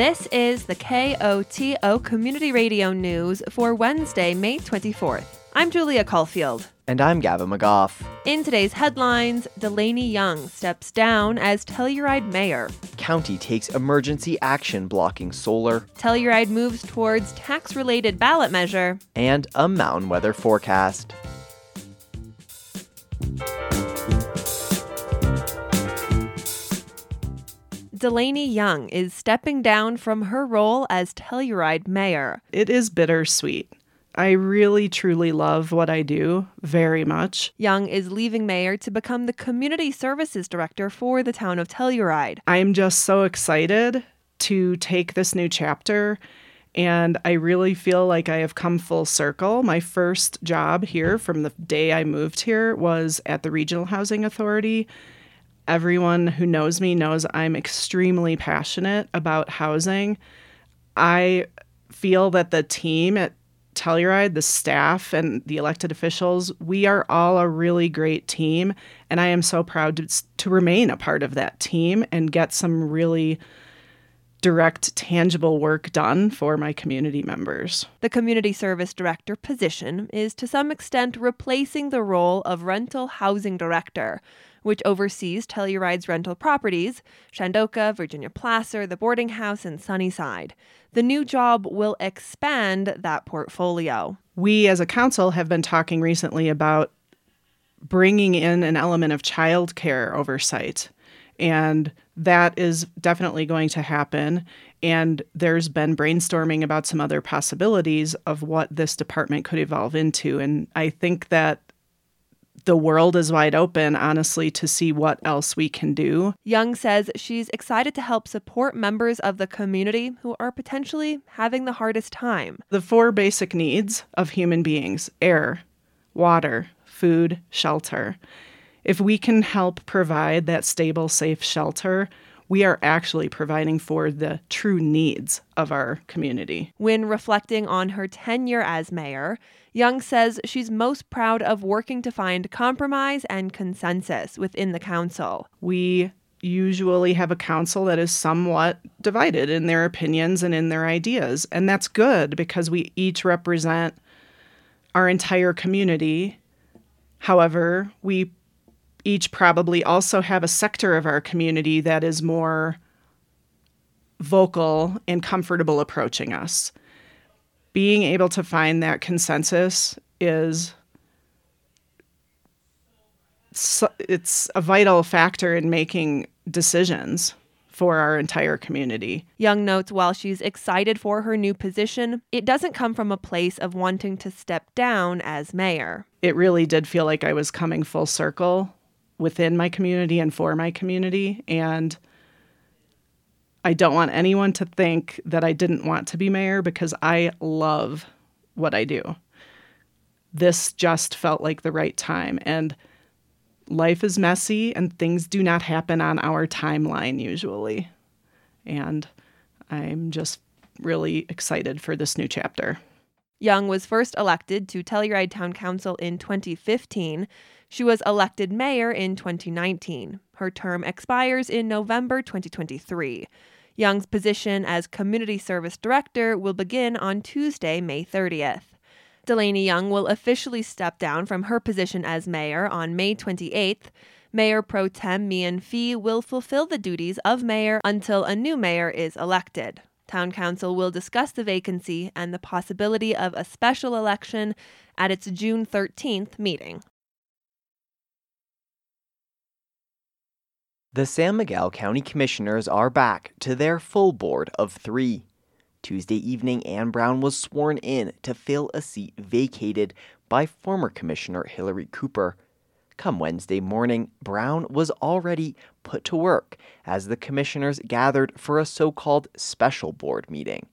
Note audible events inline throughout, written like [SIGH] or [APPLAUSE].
This is the KOTO Community Radio News for Wednesday, May 24th. I'm Julia Caulfield. And I'm Gavin McGough. In today's headlines, DeLanie Young steps down as Telluride mayor. County takes emergency action blocking solar. Telluride moves towards tax related ballot measure. And a mountain weather forecast. DeLanie Young is stepping down from her role as Telluride mayor. It is bittersweet. I really truly love what I do very much. Young is leaving mayor to become the community services director for the town of Telluride. I'm just so excited to take this new chapter and I really feel like I have come full circle. My first job here from the day I moved here was at the Regional Housing Authority Everyone who knows me knows I'm extremely passionate about housing. I feel that the team at Telluride, the staff and the elected officials, we are all a really great team. And I am so proud to, to remain a part of that team and get some really direct, tangible work done for my community members. The community service director position is to some extent replacing the role of rental housing director which oversees Telluride's rental properties Shandoka, Virginia Placer, the boarding house, and Sunnyside. The new job will expand that portfolio. We as a council have been talking recently about bringing in an element of childcare oversight. And that is definitely going to happen. And there's been brainstorming about some other possibilities of what this department could evolve into. And I think that the world is wide open, honestly, to see what else we can do. Young says she's excited to help support members of the community who are potentially having the hardest time. The four basic needs of human beings air, water, food, shelter. If we can help provide that stable, safe shelter, we are actually providing for the true needs of our community. When reflecting on her tenure as mayor, Young says she's most proud of working to find compromise and consensus within the council. We usually have a council that is somewhat divided in their opinions and in their ideas. And that's good because we each represent our entire community. However, we each probably also have a sector of our community that is more vocal and comfortable approaching us. Being able to find that consensus is it's a vital factor in making decisions for our entire community. Young notes while she's excited for her new position, it doesn't come from a place of wanting to step down as mayor. It really did feel like I was coming full circle within my community and for my community. And I don't want anyone to think that I didn't want to be mayor because I love what I do. This just felt like the right time. And life is messy and things do not happen on our timeline usually. And I'm just really excited for this new chapter. Young was first elected to Telluride Town Council in 2015. She was elected mayor in 2019. Her term expires in November 2023. Young's position as Community Service Director will begin on Tuesday, May 30th. DeLanie Young will officially step down from her position as mayor on May 28th. Mayor Pro Tem Meehan Fee will fulfill the duties of mayor until a new mayor is elected. Town Council will discuss the vacancy and the possibility of a special election at its June 13th meeting. The San Miguel County Commissioners are back to their full board of three. Tuesday evening, Ann Brown was sworn in to fill a seat vacated by former Commissioner Hillary Cooper. Come Wednesday morning, Brown was already put to work as the commissioners gathered for a so called special board meeting.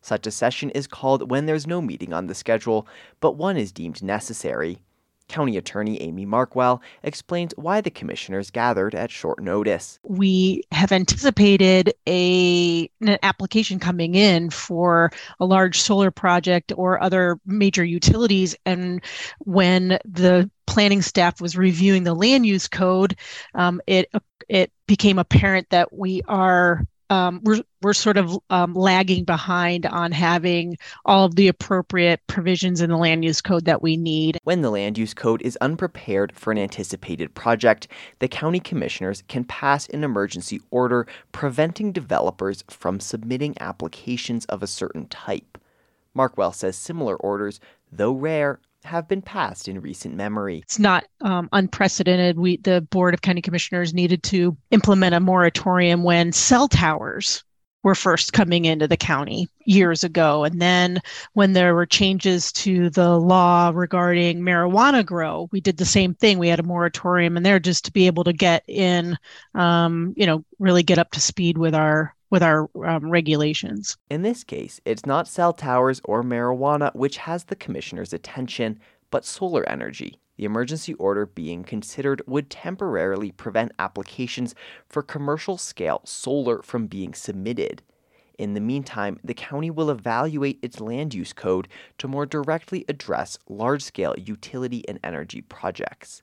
Such a session is called when there's no meeting on the schedule, but one is deemed necessary. County Attorney Amy Markwell explains why the commissioners gathered at short notice. We have anticipated a, an application coming in for a large solar project or other major utilities. And when the planning staff was reviewing the land use code, um, it, it became apparent that we are um, we're we're sort of um, lagging behind on having all of the appropriate provisions in the land use code that we need. When the land use code is unprepared for an anticipated project, the county commissioners can pass an emergency order preventing developers from submitting applications of a certain type. Markwell says similar orders, though rare, have been passed in recent memory. It's not um, unprecedented. We, the Board of County Commissioners, needed to implement a moratorium when cell towers were first coming into the county years ago. And then when there were changes to the law regarding marijuana grow, we did the same thing. We had a moratorium in there just to be able to get in, um, you know, really get up to speed with our with our um, regulations. In this case, it's not cell towers or marijuana which has the commissioner's attention, but solar energy. The emergency order being considered would temporarily prevent applications for commercial scale solar from being submitted. In the meantime, the county will evaluate its land use code to more directly address large scale utility and energy projects.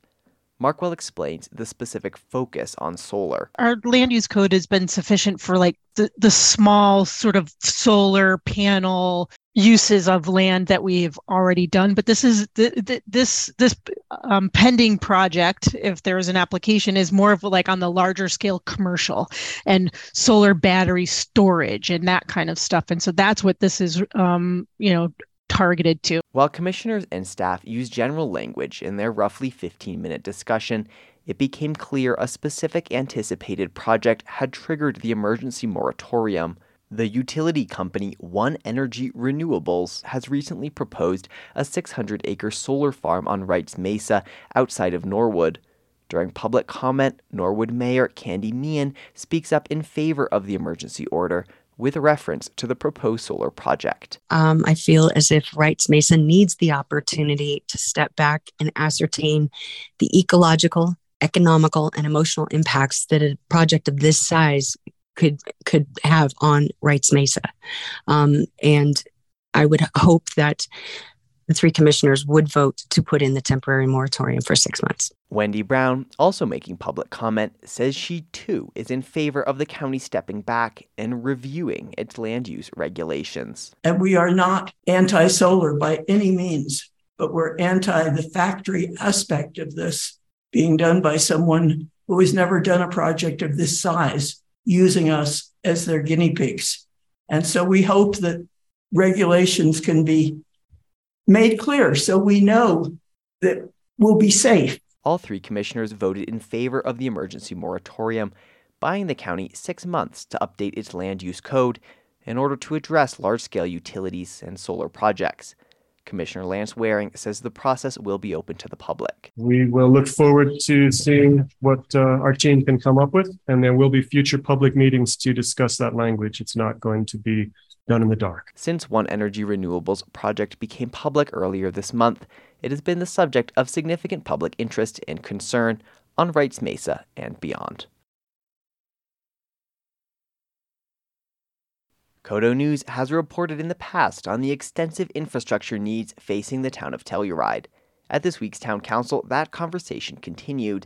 Markwell explains the specific focus on solar. Our land use code has been sufficient for like the, the small sort of solar panel uses of land that we've already done but this is this this um, pending project if there is an application is more of like on the larger scale commercial and solar battery storage and that kind of stuff and so that's what this is um, you know targeted to. While commissioners and staff used general language in their roughly 15 minute discussion, it became clear a specific anticipated project had triggered the emergency moratorium. The utility company One Energy Renewables has recently proposed a 600 acre solar farm on Wrights Mesa outside of Norwood. During public comment, Norwood Mayor Candy Meehan speaks up in favor of the emergency order, with reference to the proposed solar project. Um, I feel as if Wrights Mesa needs the opportunity to step back and ascertain the ecological, economical, and emotional impacts that a project of this size could could have on Wrights Mesa. Um, and I would hope that the three commissioners would vote to put in the temporary moratorium for six months. Wendy Brown, also making public comment, says she too is in favor of the county stepping back and reviewing its land use regulations. And we are not anti solar by any means, but we're anti the factory aspect of this being done by someone who has never done a project of this size using us as their guinea pigs. And so we hope that regulations can be made clear so we know that we'll be safe. All three commissioners voted in favor of the emergency moratorium, buying the county six months to update its land use code in order to address large scale utilities and solar projects. Commissioner Lance Waring says the process will be open to the public. We will look forward to seeing what uh, our team can come up with, and there will be future public meetings to discuss that language. It's not going to be done in the dark. Since One Energy Renewables project became public earlier this month, it has been the subject of significant public interest and concern on Wrights Mesa and beyond. KOTO News has reported in the past on the extensive infrastructure needs facing the town of Telluride. At this week's town council, that conversation continued.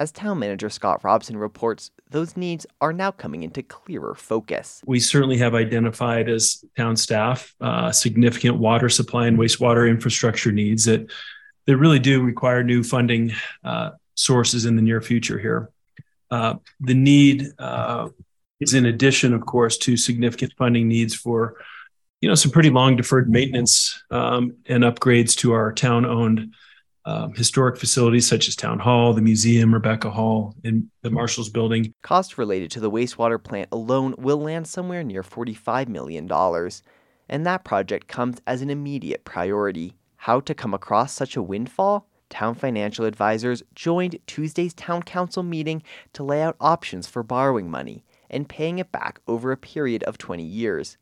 As town manager Scott Robson reports, those needs are now coming into clearer focus. We certainly have identified as town staff uh, significant water supply and wastewater infrastructure needs that that really do require new funding uh, sources in the near future here. Uh, the need uh, is in addition, of course, to significant funding needs for you know some pretty long deferred maintenance um, and upgrades to our town owned um, historic facilities such as Town Hall, the museum, Rebekah Hall, and the Marshall's Building. Costs related to the wastewater plant alone will land somewhere near $45 million, and that project comes as an immediate priority. How to come across such a windfall? Town financial advisors joined Tuesday's town council meeting to lay out options for borrowing money and paying it back over a period of 20 years.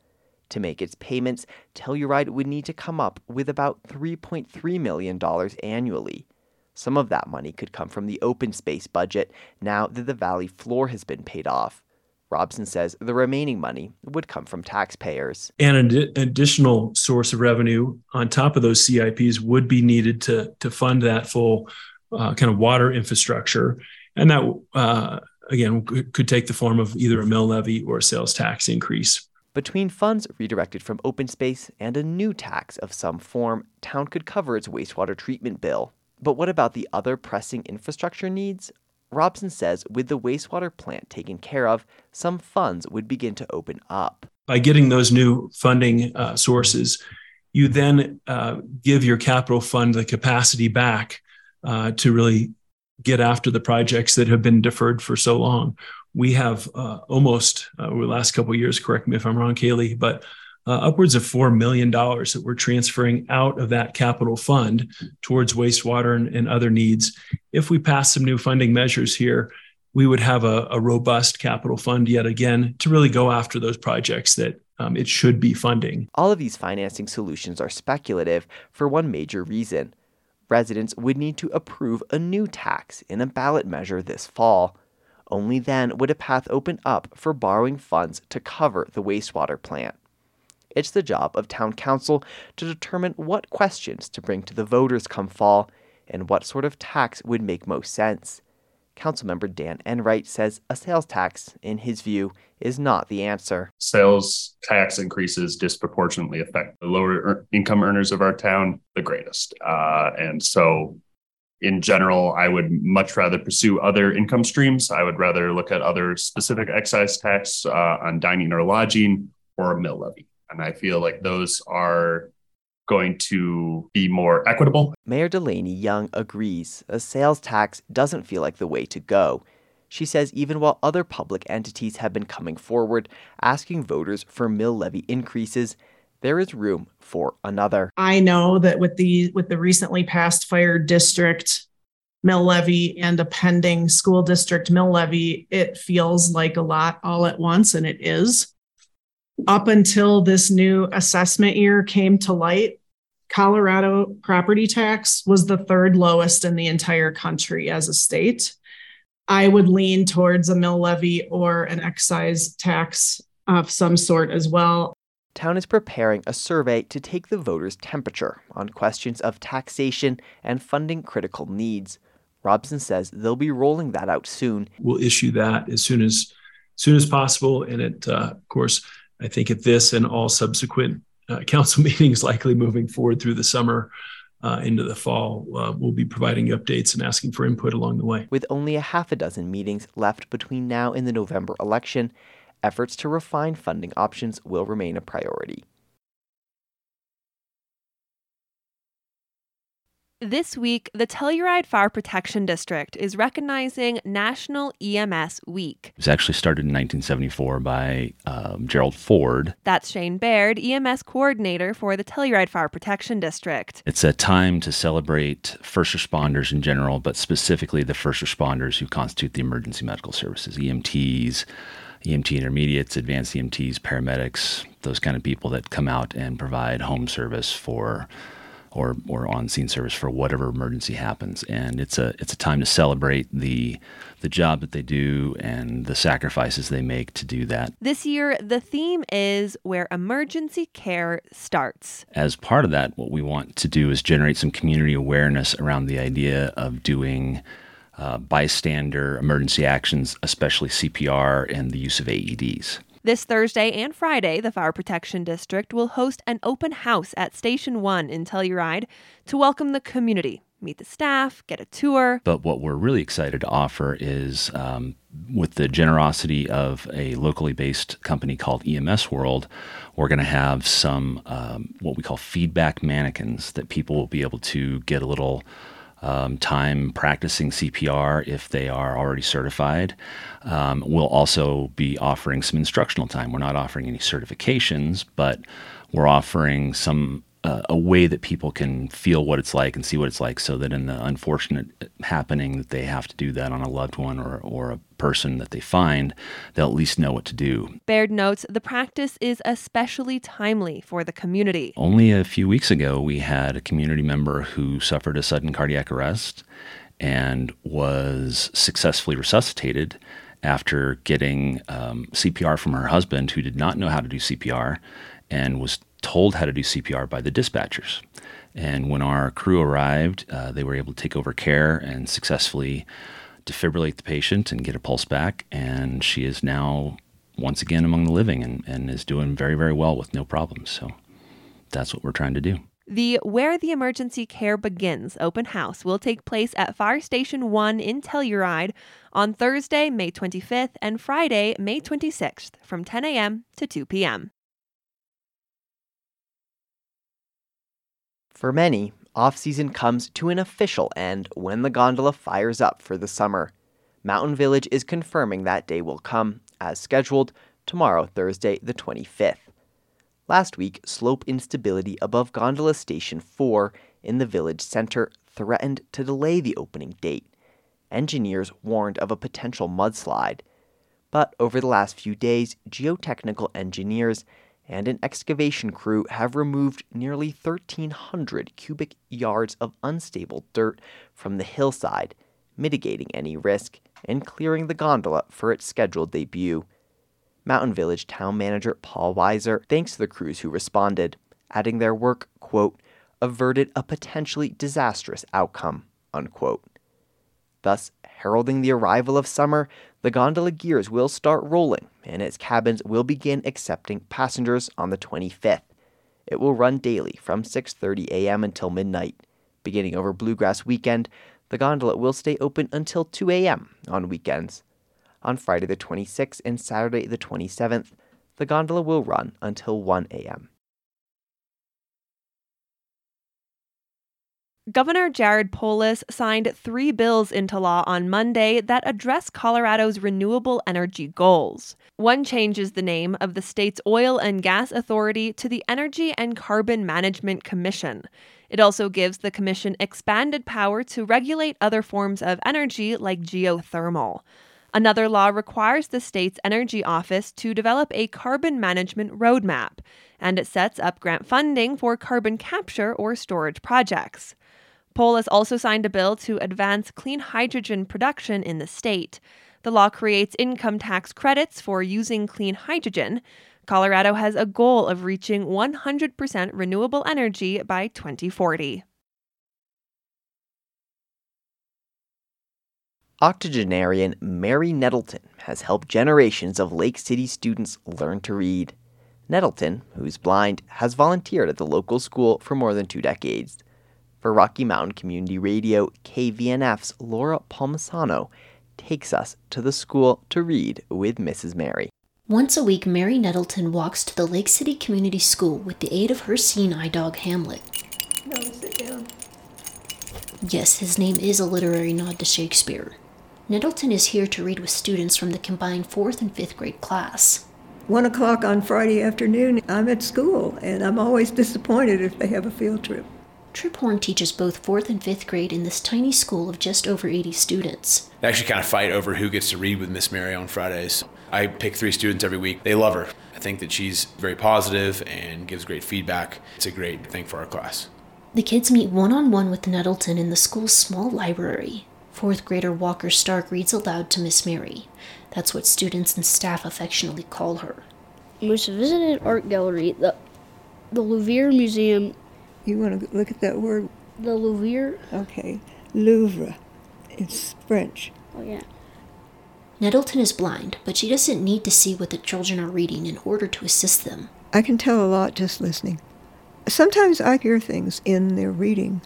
To make its payments, Telluride would need to come up with about $3.3 million annually. Some of that money could come from the open space budget now that the valley floor has been paid off. Robson says the remaining money would come from taxpayers. And an ad- additional source of revenue on top of those CIPs would be needed to, to fund that full uh, kind of water infrastructure. And that uh, again, could take the form of either a mill levy or a sales tax increase. Between funds redirected from open space and a new tax of some form, town could cover its wastewater treatment bill. But what about the other pressing infrastructure needs? Robson says with the wastewater plant taken care of, some funds would begin to open up. By getting those new funding uh, sources, you then uh, give your capital fund the capacity back uh, to really get after the projects that have been deferred for so long. We have uh, almost uh, over the last couple years, correct me if I'm wrong, Kaylee, but uh, upwards of $4 million that we're transferring out of that capital fund towards wastewater and, and other needs. If we pass some new funding measures here, we would have a, a robust capital fund yet again to really go after those projects that um, it should be funding. All of these financing solutions are speculative for one major reason residents would need to approve a new tax in a ballot measure this fall. Only then would a path open up for borrowing funds to cover the wastewater plant. It's the job of town council to determine what questions to bring to the voters come fall and what sort of tax would make most sense. Councilmember Dan Enright says a sales tax, in his view, is not the answer. Sales tax increases disproportionately affect the lower income earners of our town the greatest. Uh, and so, in general, I would much rather pursue other income streams. I would rather look at other specific excise tax uh, on dining or lodging or a mill levy. And I feel like those are going to be more equitable. Mayor DeLanie Young agrees a sales tax doesn't feel like the way to go. She says even while other public entities have been coming forward asking voters for mill levy increases, there is room for another. I know that with the with the recently passed fire district mill levy and a pending school district mill levy, it feels like a lot all at once and it is. Up until this new assessment year came to light, Colorado property tax was the third lowest in the entire country as a state. I would lean towards a mill levy or an excise tax of some sort as well. Town is preparing a survey to take the voters' temperature on questions of taxation and funding critical needs. Robson says they'll be rolling that out soon. We'll issue that as soon as, as soon as possible, and it, uh, of course, I think at this and all subsequent uh, [LAUGHS] council meetings, likely moving forward through the summer uh, into the fall, uh, we'll be providing updates and asking for input along the way. With only a half a dozen meetings left between now and the November election, efforts to refine funding options will remain a priority. This week, the Telluride Fire Protection District is recognizing National EMS Week. It was actually started in 1974 by um, Gerald Ford. That's Shane Baird, EMS coordinator for the Telluride Fire Protection District. It's a time to celebrate first responders in general, but specifically the first responders who constitute the emergency medical services, EMTs. EMT intermediates, advanced EMTs, paramedics, those kind of people that come out and provide home service for or or on scene service for whatever emergency happens. And it's a it's a time to celebrate the the job that they do and the sacrifices they make to do that. This year, the theme is where emergency care starts. As part of that, what we want to do is generate some community awareness around the idea of doing. Uh, bystander emergency actions, especially CPR and the use of AEDs. This Thursday and Friday, the Fire Protection District will host an open house at Station 1 in Telluride to welcome the community, meet the staff, get a tour. But what we're really excited to offer is um, with the generosity of a locally based company called EMS World, we're going to have some um, what we call feedback mannequins that people will be able to get a little um, time practicing CPR if they are already certified. Um, we'll also be offering some instructional time. We're not offering any certifications, but we're offering some uh, a way that people can feel what it's like and see what it's like so that in the unfortunate happening that they have to do that on a loved one or, or a person that they find, they'll at least know what to do. Baird notes the practice is especially timely for the community. Only a few weeks ago, we had a community member who suffered a sudden cardiac arrest and was successfully resuscitated after getting um, CPR from her husband, who did not know how to do CPR and was told how to do CPR by the dispatchers. And when our crew arrived, uh, they were able to take over care and successfully defibrillate the patient and get a pulse back. And she is now once again among the living and, and is doing very, very well with no problems. So that's what we're trying to do. The Where the Emergency Care Begins open house will take place at Fire Station 1 in Telluride on Thursday, May 25th and Friday, May 26th from 10 a.m. to 2 p.m. For many, off season comes to an official end when the gondola fires up for the summer. Mountain Village is confirming that day will come, as scheduled, tomorrow, Thursday, the 25th. Last week, slope instability above Gondola Station 4 in the village center threatened to delay the opening date. Engineers warned of a potential mudslide. But over the last few days, geotechnical engineers and an excavation crew have removed nearly 1,300 cubic yards of unstable dirt from the hillside, mitigating any risk and clearing the gondola for its scheduled debut. Mountain Village town manager Paul Wisor thanks the crews who responded, adding their work, quote, averted a potentially disastrous outcome, unquote. Thus, heralding the arrival of summer, the gondola gears will start rolling and its cabins will begin accepting passengers on the 25th. It will run daily from 6:30 a.m. until midnight. Beginning over Bluegrass weekend, the gondola will stay open until 2 a.m. on weekends. On Friday the 26th and Saturday the 27th, the gondola will run until 1 a.m. Governor Jared Polis signed three bills into law on Monday that address Colorado's renewable energy goals. One changes the name of the state's oil and gas authority to the Energy and Carbon Management Commission. It also gives the commission expanded power to regulate other forms of energy like geothermal. Another law requires the state's energy office to develop a carbon management roadmap, and it sets up grant funding for carbon capture or storage projects. Polis also signed a bill to advance clean hydrogen production in the state. The law creates income tax credits for using clean hydrogen. Colorado has a goal of reaching 100% renewable energy by 2040. Octogenarian Mary Nettleton has helped generations of Lake City students learn to read. Nettleton, who's blind, has volunteered at the local school for more than two decades. For Rocky Mountain Community Radio, KVNF's Laura Palmisano takes us to the school to read with Mrs. Mary. Once a week, Mary Nettleton walks to the Lake City Community School with the aid of her seeing eye dog Hamlet. No, sit down. Yes, his name is a literary nod to Shakespeare. Nettleton is here to read with students from the combined fourth and fifth grade class. One o'clock on Friday afternoon, I'm at school, and I'm always disappointed if they have a field trip. Trip Horn teaches both fourth and fifth grade in this tiny school of just over 80 students. They actually kind of fight over who gets to read with Miss Mary on Fridays. I pick three students every week. They love her. I think that she's very positive and gives great feedback. It's a great thing for our class. The kids meet one on one with Nettleton in the school's small library. Fourth grader Walker Stark reads aloud to Miss Mary. That's what students and staff affectionately call her. Most visited art gallery, the, the Louvre Museum. You want to look at that word? The Louvre? Okay. Louvre. It's French. Oh, yeah. Nettleton is blind, but she doesn't need to see what the children are reading in order to assist them. I can tell a lot just listening. Sometimes I hear things in their reading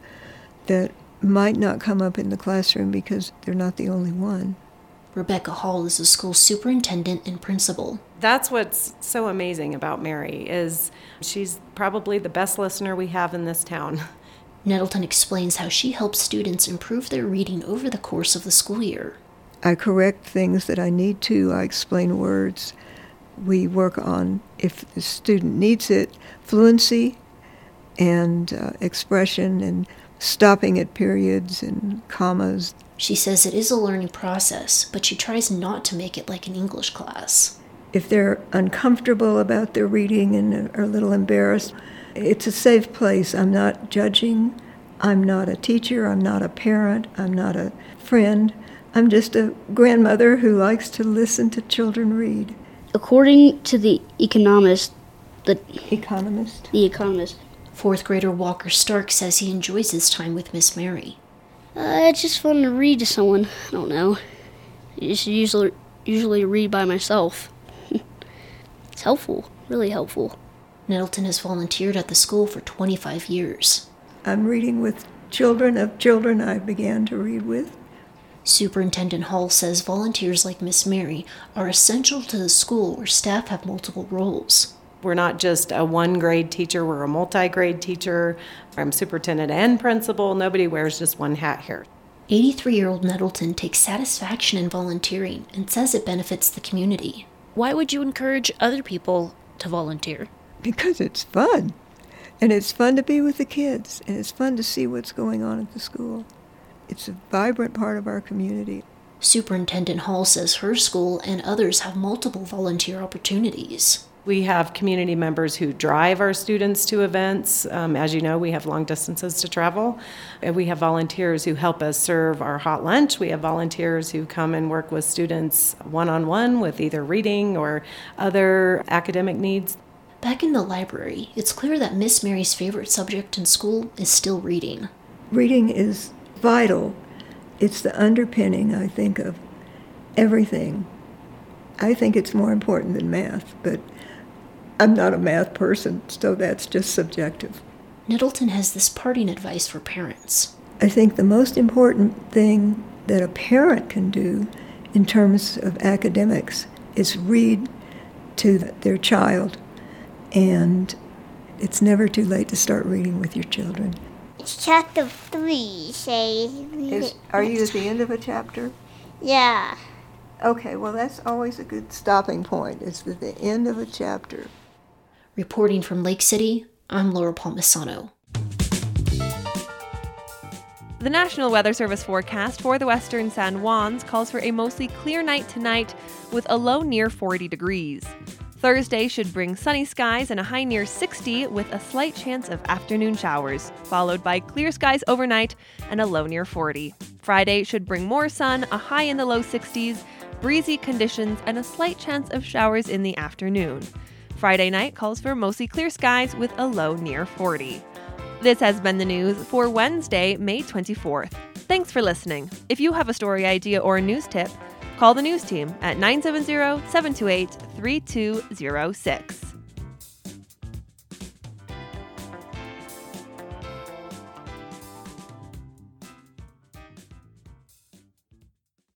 that might not come up in the classroom because they're not the only one. Rebecca Hall is the school superintendent and principal. That's what's so amazing about Mary is she's probably the best listener we have in this town. [LAUGHS] Nettleton explains how she helps students improve their reading over the course of the school year. I correct things that I need to. I explain words. We work on, if the student needs it, fluency and uh, expression and stopping at periods and commas. She says it is a learning process, but she tries not to make it like an English class. If they're uncomfortable about their reading and are a little embarrassed, it's a safe place. I'm not judging. I'm not a teacher. I'm not a parent. I'm not a friend. I'm just a grandmother who likes to listen to children read. According to the economist, the economist, the economist, Fourth grader Walker Stark says he enjoys his time with Miss Mary. Uh, it's just fun to read to someone. I don't know. I just usually usually read by myself. It's helpful, really helpful. Nettleton has volunteered at the school for 25 years. I'm reading with children of children I began to read with. Superintendent Hall says volunteers like Miss Mary are essential to the school where staff have multiple roles. We're not just a one grade teacher, we're a multi grade teacher. I'm superintendent and principal. Nobody wears just one hat here. 83 year old Nettleton takes satisfaction in volunteering and says it benefits the community. Why would you encourage other people to volunteer? Because it's fun. And it's fun to be with the kids, and it's fun to see what's going on at the school. It's a vibrant part of our community. Superintendent Hall says her school and others have multiple volunteer opportunities. We have community members who drive our students to events. Um, as you know, we have long distances to travel. And we have volunteers who help us serve our hot lunch. We have volunteers who come and work with students one on one with either reading or other academic needs. Back in the library, it's clear that Miss Mary's favorite subject in school is still reading. Reading is vital. It's the underpinning, I think, of everything. I think it's more important than math, but I'm not a math person, so that's just subjective. Nettleton has this parting advice for parents. I think the most important thing that a parent can do in terms of academics is read to their child and it's never too late to start reading with your children. Chapter three says. Is, are you at the end of a chapter? Yeah. Okay, well, that's always a good stopping point, It's at the end of a chapter. Reporting from Lake City, I'm Laura Palmisano. The National Weather Service forecast for the western San Juans calls for a mostly clear night tonight with a low near 40 degrees. Thursday should bring sunny skies and a high near 60 with a slight chance of afternoon showers, followed by clear skies overnight and a low near 40. Friday should bring more sun, a high in the low 60s, breezy conditions, and a slight chance of showers in the afternoon. Friday night calls for mostly clear skies with a low near 40. This has been the news for Wednesday, May 24th. Thanks for listening. If you have a story idea or a news tip, Call the news team at 970 728 3206.